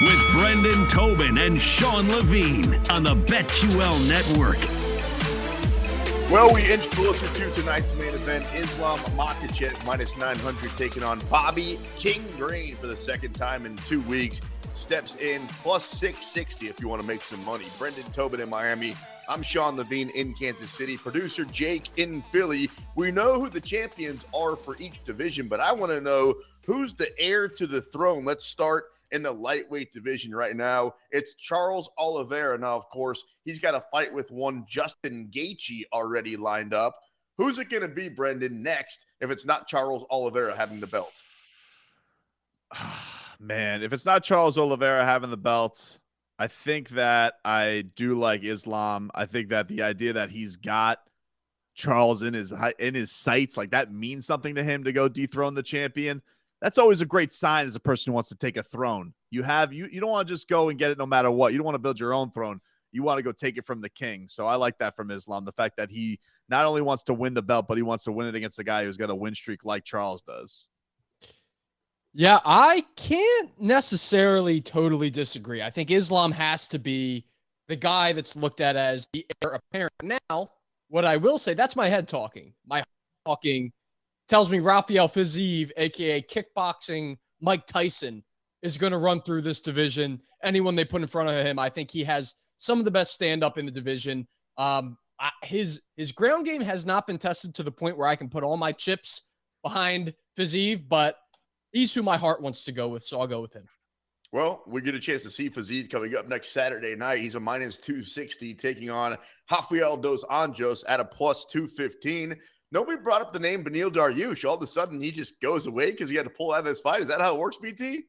with Brendan Tobin and Sean Levine on the BetQL Network. Well, we inch closer to tonight's main event. Islam Makhachev minus 900 taking on Bobby King Green for the second time in two weeks. Steps in plus 660 if you want to make some money. Brendan Tobin in Miami. I'm Sean Levine in Kansas City. Producer Jake in Philly. We know who the champions are for each division, but I want to know who's the heir to the throne. Let's start in the lightweight division right now. It's Charles Oliveira. Now, of course, he's got a fight with one Justin Gaethje already lined up. Who's it going to be, Brendan, next if it's not Charles Oliveira having the belt? Man, if it's not Charles Oliveira having the belt, I think that I do like Islam. I think that the idea that he's got Charles in his in his sights, like that means something to him to go dethrone the champion that's always a great sign as a person who wants to take a throne. You have you you don't want to just go and get it no matter what. You don't want to build your own throne. You want to go take it from the king. So I like that from Islam. The fact that he not only wants to win the belt, but he wants to win it against a guy who's got a win streak like Charles does. Yeah, I can't necessarily totally disagree. I think Islam has to be the guy that's looked at as the heir apparent. Now, what I will say, that's my head talking. My talking tells me Rafael Fiziev, aka kickboxing Mike Tyson, is going to run through this division. Anyone they put in front of him, I think he has some of the best stand up in the division. Um, his his ground game has not been tested to the point where I can put all my chips behind Fiziev, but he's who my heart wants to go with, so I'll go with him. Well, we get a chance to see Fiziev coming up next Saturday night. He's a minus 260 taking on Rafael dos Anjos at a plus 215 nobody brought up the name Beneil Dariush. All of a sudden, he just goes away because he had to pull out of this fight. Is that how it works, BT?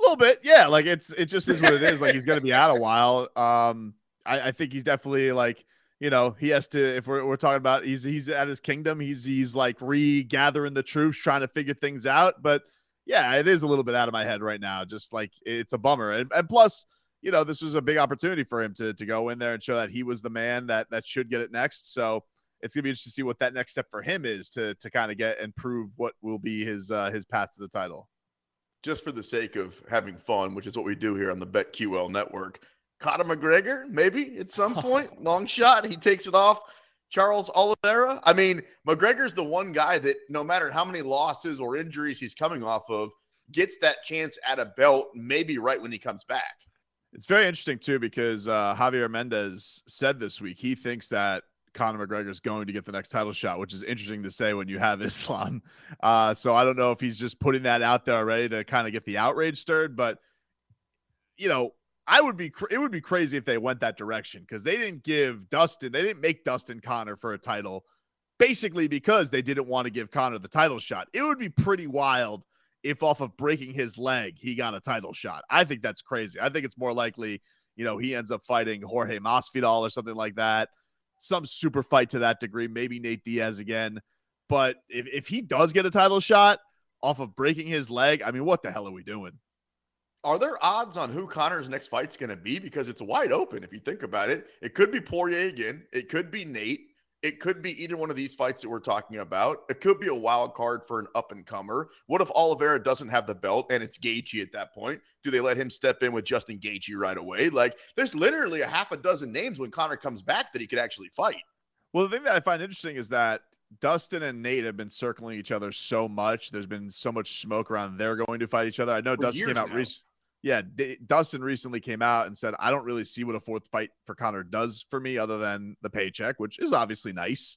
A little bit, yeah. Like it's it just is what it is. Like he's to be out a while. Um, I, I think he's definitely like you know he has to. If we're, we're talking about he's he's at his kingdom, he's he's like regathering the troops, trying to figure things out. But yeah, it is a little bit out of my head right now. Just like it's a bummer, and, and plus you know, this was a big opportunity for him to to go in there and show that he was the man that that should get it next. So it's gonna be interesting to see what that next step for him is to to kind of get and prove what will be his uh, his path to the title. Just for the sake of having fun, which is what we do here on the BetQL network. Conor McGregor, maybe at some point, long shot, he takes it off. Charles Oliveira. I mean, McGregor's the one guy that no matter how many losses or injuries he's coming off of, gets that chance at a belt, maybe right when he comes back. It's very interesting too because uh, Javier Mendez said this week he thinks that Conor McGregor is going to get the next title shot, which is interesting to say when you have Islam. Uh, so I don't know if he's just putting that out there already to kind of get the outrage stirred, but you know, I would be it would be crazy if they went that direction because they didn't give Dustin, they didn't make Dustin Conor for a title, basically because they didn't want to give Conor the title shot. It would be pretty wild if off of breaking his leg he got a title shot. I think that's crazy. I think it's more likely, you know, he ends up fighting Jorge Masvidal or something like that some super fight to that degree, maybe Nate Diaz again. But if, if he does get a title shot off of breaking his leg, I mean, what the hell are we doing? Are there odds on who Conor's next fight's going to be? Because it's wide open if you think about it. It could be Poirier again. It could be Nate. It could be either one of these fights that we're talking about. It could be a wild card for an up and comer. What if Oliveira doesn't have the belt and it's Gaethje at that point? Do they let him step in with Justin Gaethje right away? Like, there's literally a half a dozen names when Conor comes back that he could actually fight. Well, the thing that I find interesting is that Dustin and Nate have been circling each other so much. There's been so much smoke around they're going to fight each other. I know For Dustin came out recently yeah, D- Dustin recently came out and said, I don't really see what a fourth fight for Conor does for me other than the paycheck, which is obviously nice.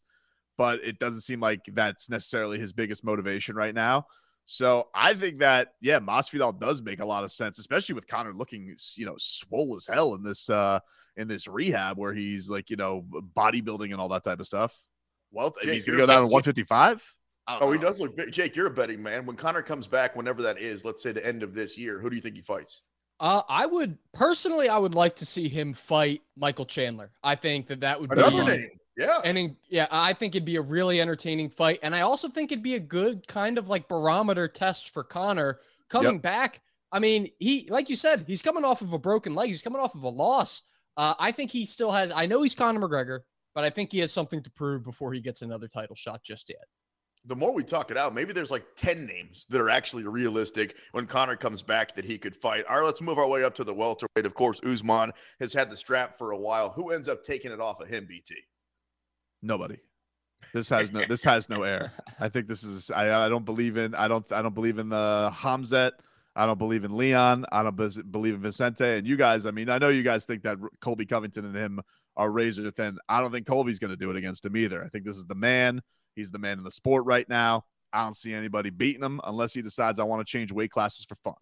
but it doesn't seem like that's necessarily his biggest motivation right now. So I think that yeah, Masvidal does make a lot of sense, especially with Conor looking you know swole as hell in this uh in this rehab where he's like you know bodybuilding and all that type of stuff. Well, he's gonna go down to 155. Oh, know. he does look big. Jake, you're a betting man. When Conor comes back, whenever that is, let's say the end of this year, who do you think he fights? Uh, I would personally, I would like to see him fight Michael Chandler. I think that that would another be, name. Yeah. And in, yeah, I think it'd be a really entertaining fight. And I also think it'd be a good kind of like barometer test for Conor coming yep. back. I mean, he, like you said, he's coming off of a broken leg. He's coming off of a loss. Uh, I think he still has, I know he's Conor McGregor, but I think he has something to prove before he gets another title shot just yet the more we talk it out, maybe there's like 10 names that are actually realistic when Conor comes back that he could fight. All right, let's move our way up to the welterweight. Of course, Usman has had the strap for a while. Who ends up taking it off of him, BT? Nobody. This has no this has no air. I think this is I I don't believe in I don't I don't believe in the Hamzat. I don't believe in Leon. I don't believe in Vicente. And you guys, I mean, I know you guys think that Colby Covington and him are razor thin. I don't think Colby's going to do it against him either. I think this is the man. He's the man in the sport right now. I don't see anybody beating him unless he decides I want to change weight classes for fun.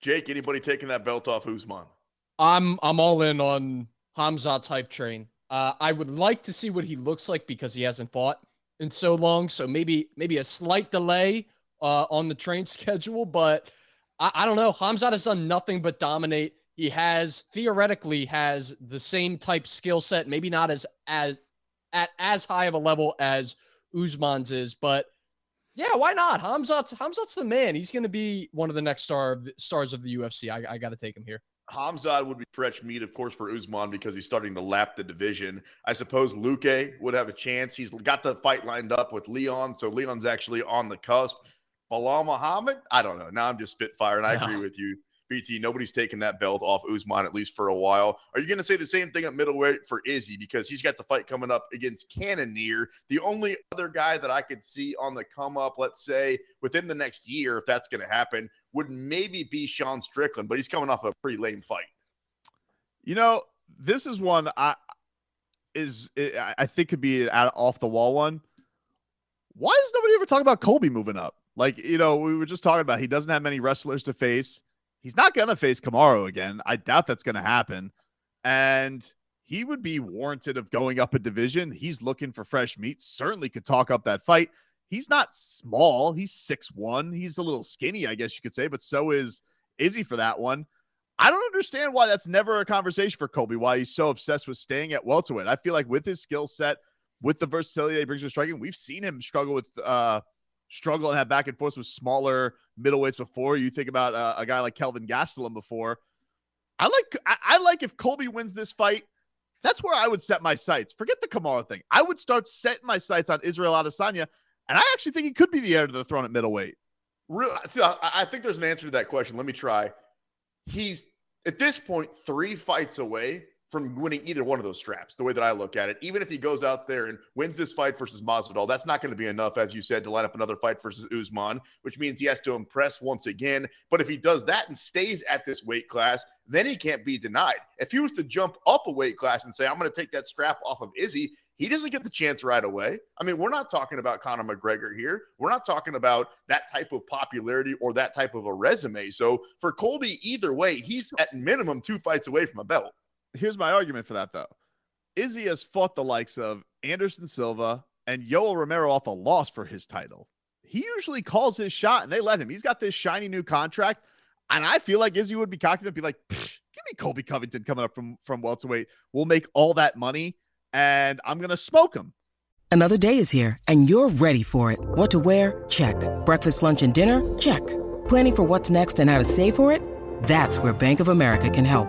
Jake, anybody taking that belt off Usman? I'm I'm all in on Hamzat hype train. Uh, I would like to see what he looks like because he hasn't fought in so long. So maybe maybe a slight delay uh, on the train schedule, but I, I don't know. Hamzat has done nothing but dominate. He has theoretically has the same type skill set, maybe not as as at as high of a level as Usman's is, but yeah, why not? Hamzat's Hamzat's the man. He's going to be one of the next star of the, stars of the UFC. I, I got to take him here. Hamzat would be fresh meat, of course, for Usman because he's starting to lap the division. I suppose Luque would have a chance. He's got the fight lined up with Leon, so Leon's actually on the cusp. Belal Muhammad, I don't know. Now I'm just spitfire, and I agree with you. BT, nobody's taken that belt off Usman at least for a while. Are you going to say the same thing at middleweight for Izzy because he's got the fight coming up against Cannonier? The only other guy that I could see on the come up, let's say within the next year, if that's going to happen, would maybe be Sean Strickland, but he's coming off a pretty lame fight. You know, this is one I is I think could be an off the wall one. Why does nobody ever talk about Colby moving up? Like, you know, we were just talking about he doesn't have many wrestlers to face. He's not going to face Kamaru again. I doubt that's going to happen. And he would be warranted of going up a division. He's looking for fresh meat. Certainly could talk up that fight he's not small. He's six one. He's a little skinny, I guess you could say, but so is Izzy for that one. I don't understand why that's never a conversation for Colby, why he's so obsessed with staying at welterweight. I feel like with his skill set, with the versatility he brings to striking, we've seen him struggle with uh struggle and have back and forth with smaller middleweights before. You think about uh, a guy like Kelvin Gastelum before. I like I, I like if Colby wins this fight. That's where I would set my sights. Forget the Kamaru thing. I would start setting my sights on Israel Adesanya and I actually think he could be the heir to the throne at middleweight. Real, see, I think there's an answer to that question. Let me try. He's at this point three fights away from winning either one of those straps, the way that I look at it. Even if he goes out there and wins this fight versus Masvidal, that's not going to be enough, as you said, to line up another fight versus Usman, which means he has to impress once again. But if he does that and stays at this weight class, then he can't be denied. If he was to jump up a weight class and say, I'm going to take that strap off of Izzy, he doesn't get the chance right away. I mean, we're not talking about Conor McGregor here. We're not talking about that type of popularity or that type of a resume. So for Colby, either way, he's at minimum two fights away from a belt. Here's my argument for that, though. Izzy has fought the likes of Anderson Silva and Yoel Romero off a loss for his title. He usually calls his shot and they let him. He's got this shiny new contract. And I feel like Izzy would be cocky and be like, give me Colby Covington coming up from, from welterweight. We'll make all that money and I'm going to smoke him. Another day is here, and you're ready for it. What to wear? Check. Breakfast, lunch, and dinner? Check. Planning for what's next and how to save for it? That's where Bank of America can help.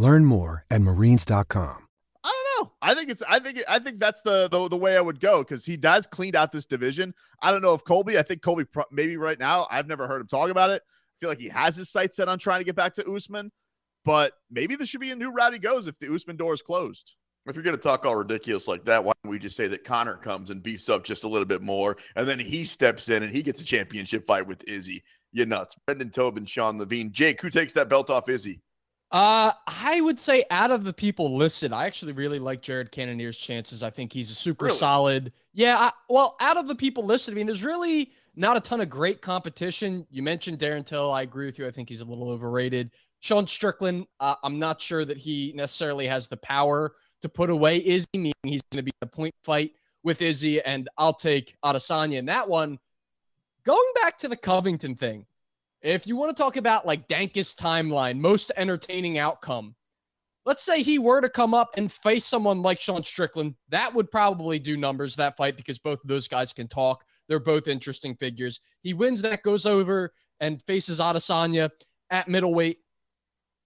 Learn more at marines.com. I don't know. I think it's. I think. I think that's the the, the way I would go because he does cleaned out this division. I don't know if Colby. I think Colby pro- maybe right now. I've never heard him talk about it. I feel like he has his sights set on trying to get back to Usman, but maybe this should be a new route he goes if the Usman door is closed. If you're going to talk all ridiculous like that, why don't we just say that Conor comes and beefs up just a little bit more, and then he steps in and he gets a championship fight with Izzy? You nuts, Brendan Tobin, Sean Levine, Jake. Who takes that belt off Izzy? Uh, I would say out of the people listed, I actually really like Jared Cannonier's chances. I think he's a super Really? solid. Yeah, I, well, out of the people listed, I mean, there's really not a ton of great competition. You mentioned Darren Till. I agree with you. I think he's a little overrated. Sean Strickland, uh, I'm not sure that he necessarily has the power to put away Izzy, meaning he's going to be in a point fight with Izzy, and I'll take Adesanya in that one. Going back to the Covington thing, if you want to talk about like dankest timeline, most entertaining outcome, let's say he were to come up and face someone like Sean Strickland, that would probably do numbers that fight because both of those guys can talk. They're both interesting figures. He wins that, goes over and faces Adesanya at middleweight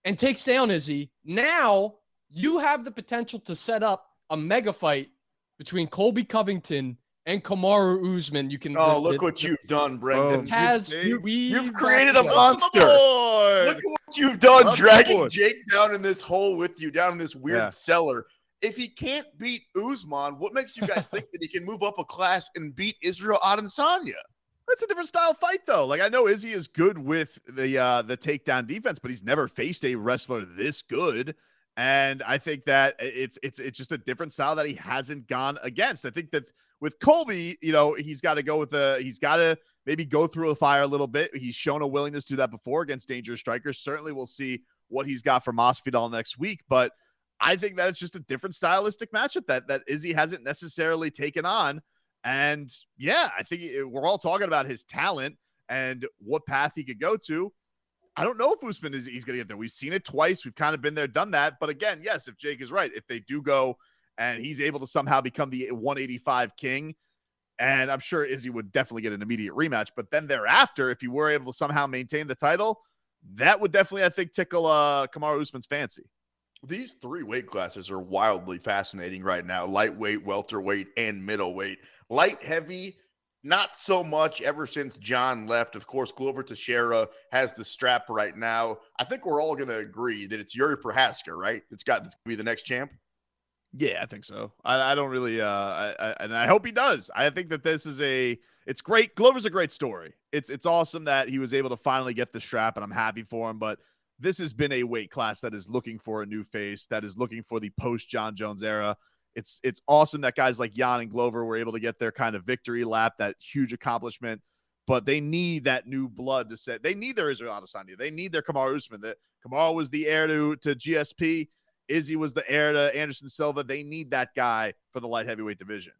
and takes down Izzy. Now you have the potential to set up a mega fight between Colby Covington and Kamaru Usman. You can Oh, the- look the- what you've done, Brendan. has You've- we You've created a monster. Look at what you've done, Love dragging. Jake down in this hole with you, down in this weird Yeah. cellar. If he can't beat Usman, what makes you guys think that he can move up a class and beat Israel Adesanya? That's a different style fight, though. Like I know Izzy is good with the uh the takedown defense, but he's never faced a wrestler this good. And I think that it's it's it's just a different style that he hasn't gone against. I think that with Colby, you know, he's got to go with the he's got to maybe go through the fire a little bit. He's shown a willingness to do that before against dangerous strikers. Certainly, we'll see what he's got for Masvidal next week, but I think that it's just a different stylistic matchup that that Izzy hasn't necessarily taken on. And yeah, I think we're all talking about his talent and what path he could go to. I don't know if Usman is he's going to get there. We've seen it twice. We've kind of been there, done that. But again, yes, if Jake is right, if they do go and he's able to somehow become the 185 king, and I'm sure Izzy would definitely get an immediate rematch. But then thereafter, if he were able to somehow maintain the title, that would definitely, I think, tickle uh, Kamaru Usman's fancy. These three weight classes are wildly fascinating right now lightweight, welterweight, and middleweight. Light heavy, not so much ever since Jon left. Of course, Glover Teixeira has the strap right now. I think we're all going to agree that it's Yuri Prochazka, right? It's got this to be the next champ. Yeah, I think so. I, I don't really, uh, I, I, and I hope he does. I think that this is a, it's great. Glover's a great story. It's, it's awesome that he was able to finally get the strap, and I'm happy for him. But this has been a weight class that is looking for a new face, that is looking for the post Jon Jones era. It's, it's awesome that guys like Jan and Glover were able to get their kind of victory lap, that huge accomplishment. But they need that new blood to set. They need their Israel Adesanya. They need their Kamaru Usman. That Kamaru was the heir to to GSP. Izzy was the heir to Anderson Silva. They need that guy for the light heavyweight division.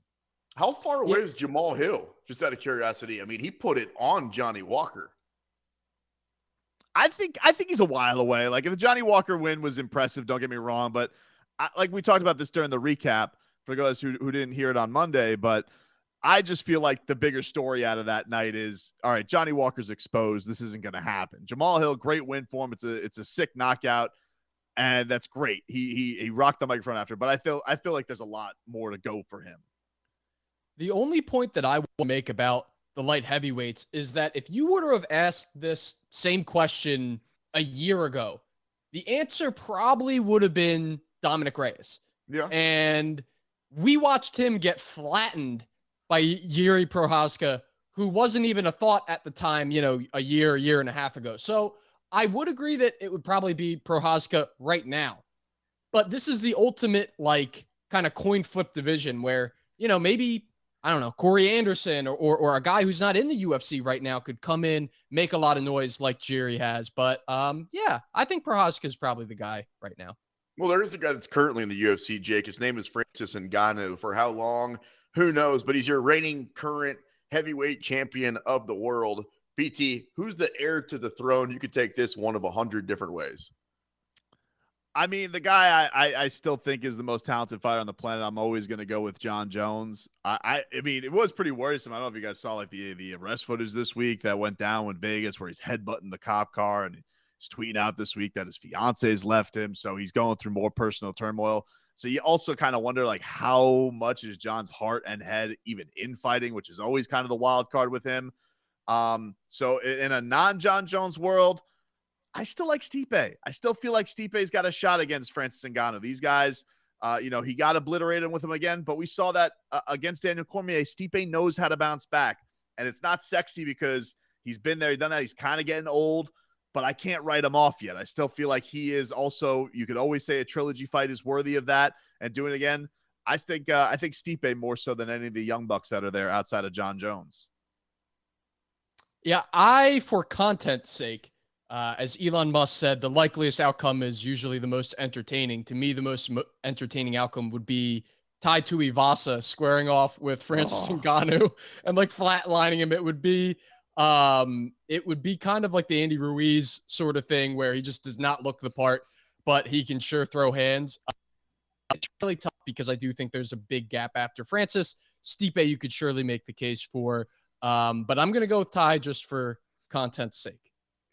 How far away Yeah. is Jamal Hill? Just out of curiosity. I mean, he put it on Johnny Walker. I think I think he's a while away. Like if the Johnny Walker win was impressive, don't get me wrong, but I, like we talked about this during the recap for those who, who didn't hear it on Monday, but I just feel like the bigger story out of that night is all right, Johnny Walker's exposed. This isn't going to happen. Jamal Hill, great win for him. It's a it's a sick knockout, and that's great. He he he rocked the microphone after, but I feel I feel like there's a lot more to go for him. The only point that I will make about the light heavyweights is that if you were to have asked this same question a year ago, the answer probably would have been Dominick Reyes. Yeah. And we watched him get flattened by Yuri Prochazka, who wasn't even a thought at the time, you know, a year, a year and a half ago. So I would agree that it would probably be Prochazka right now. But this is the ultimate, like, kind of coin flip division where, you know, maybe, I don't know, Corey Anderson or, or, or, a guy who's not in the UFC right now could come in, make a lot of noise like Jiri has. But um, yeah, I think Prochazka is probably the guy right now. Well, there is a guy that's currently in the UFC, Jake. His name is Francis Ngannou. For how long? Who knows? But he's your reigning current heavyweight champion of the world. BT, who's the heir to the throne? You could take this one of a hundred different ways. I mean, the guy I, I, I, still think is the most talented fighter on the planet. I'm always going to go with Jon Jones. I, I, I mean, it was pretty worrisome. I don't know if you guys saw like the the arrest footage this week that went down in Vegas where he's headbutting the cop car and he's tweeting out this week that his fiance has left him, so he's going through more personal turmoil. So you also kind of wonder like how much is Jon's heart and head even in fighting, which is always kind of the wild card with him. Um, so in a non Jon Jones world, I still like Stipe. I still feel like Stipe's got a shot against Francis Ngannou. These guys, uh, you know, he got obliterated with him again, but we saw that uh, against Daniel Cormier. Stipe knows how to bounce back, and it's not sexy because he's been there, done that. He's kind of getting old, but I can't write him off yet. I still feel like he is also. You could always say a trilogy fight is worthy of that, and doing it again. I think uh, I think Stipe more so than any of the young bucks that are there outside of Jon Jones. Yeah, I for content's sake uh, as Elon Musk said, the likeliest outcome is usually the most entertaining. To me, the most mo- entertaining outcome would be Tai Tuivasa squaring off with Francis oh. Ngannou and like flatlining him. It would be um it would be kind of like the Andy Ruiz sort of thing where he just does not look the part, but he can sure throw hands. Uh, it's really tough because I do think there's a big gap after Francis. Stipe, you could surely make the case for. Um, but I'm gonna go with Tai just for content's sake.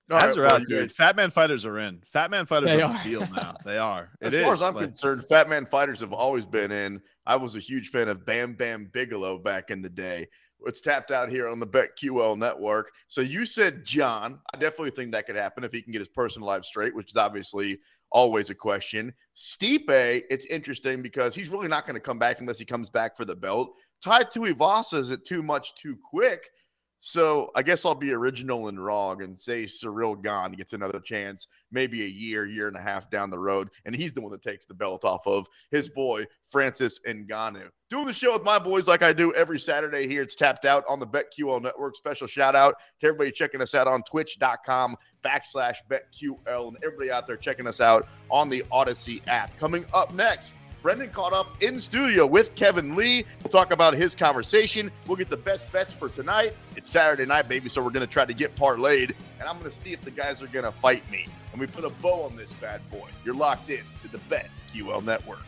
Fans are out, dude. Fat man fighters are in. Fat man fighters they are, the field now. They are. as far as I'm like, concerned, fat man fighters have always been in. I was a huge fan of Bam Bam Bigelow back in the day. It's tapped out here on the BetQL network. So you said Jon. I definitely think that could happen if he can get his personal life straight, which is obviously always a question. Stipe, it's interesting because he's really not going to come back unless he comes back for the belt. Tai Tuivasa is it too much too quick? So I guess I'll be original and wrong and say Ciryl Gane gets another chance, maybe a year, year and a half down the road, and he's the one that takes the belt off of his mm. boy Francis Ngannou. Doing the show with my boys like I do every Saturday here. It's tapped out on the BetQL network. Special shout out to everybody checking us out on twitch.com backslash BetQL and everybody out there checking us out on the Audacy app. Coming up next, Brendan caught up in studio with Kevin Lee. We'll talk about his conversation. We'll get the best bets for tonight. It's Saturday night, baby, so we're going to try to get parlayed, and I'm going to see if the guys are going to fight me. And we put a bow on this bad boy. You're locked in to the Bet QL Network.